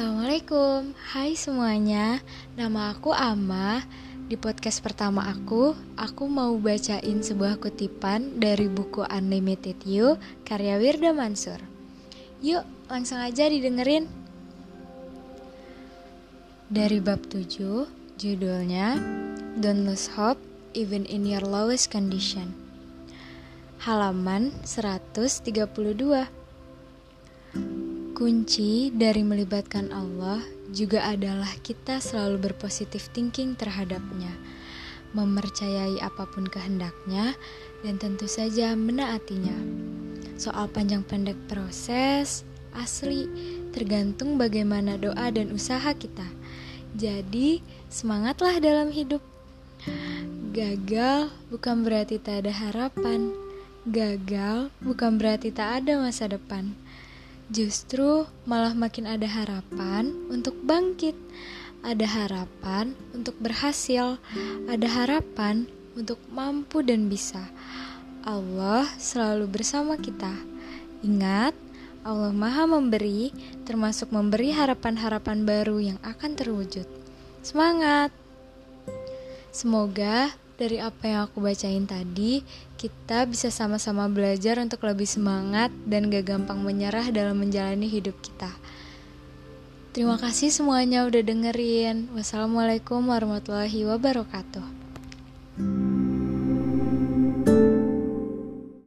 Assalamualaikum, hai semuanya. Nama aku Ama. Di podcast pertama aku, aku mau bacain sebuah kutipan dari buku Unlimited You karya Wirda Mansur. Yuk, langsung aja didengerin. Dari bab 7, judulnya Don't Lose Hope Even in Your Lowest Condition. Halaman 132. Kunci dari melibatkan Allah juga adalah kita selalu berpositif thinking terhadapnya, mempercayai apa pun kehendaknya, dan tentu saja menaatinya. Soal panjang pendek proses, asli, tergantung bagaimana doa dan usaha kita. Jadi, semangatlah dalam hidup. Gagal bukan berarti tak ada harapan. Gagal bukan berarti tak ada masa depan. Justru malah makin ada harapan untuk bangkit, ada harapan untuk berhasil, ada harapan untuk mampu dan bisa. Allah selalu bersama kita. Ingat, Allah Maha Memberi, termasuk memberi harapan-harapan baru yang akan terwujud. Semangat! Semoga dari apa yang aku bacain tadi, kita bisa sama-sama belajar untuk lebih semangat dan gak gampang menyerah dalam menjalani hidup kita. Terima kasih semuanya udah dengerin. Wassalamualaikum warahmatullahi wabarakatuh.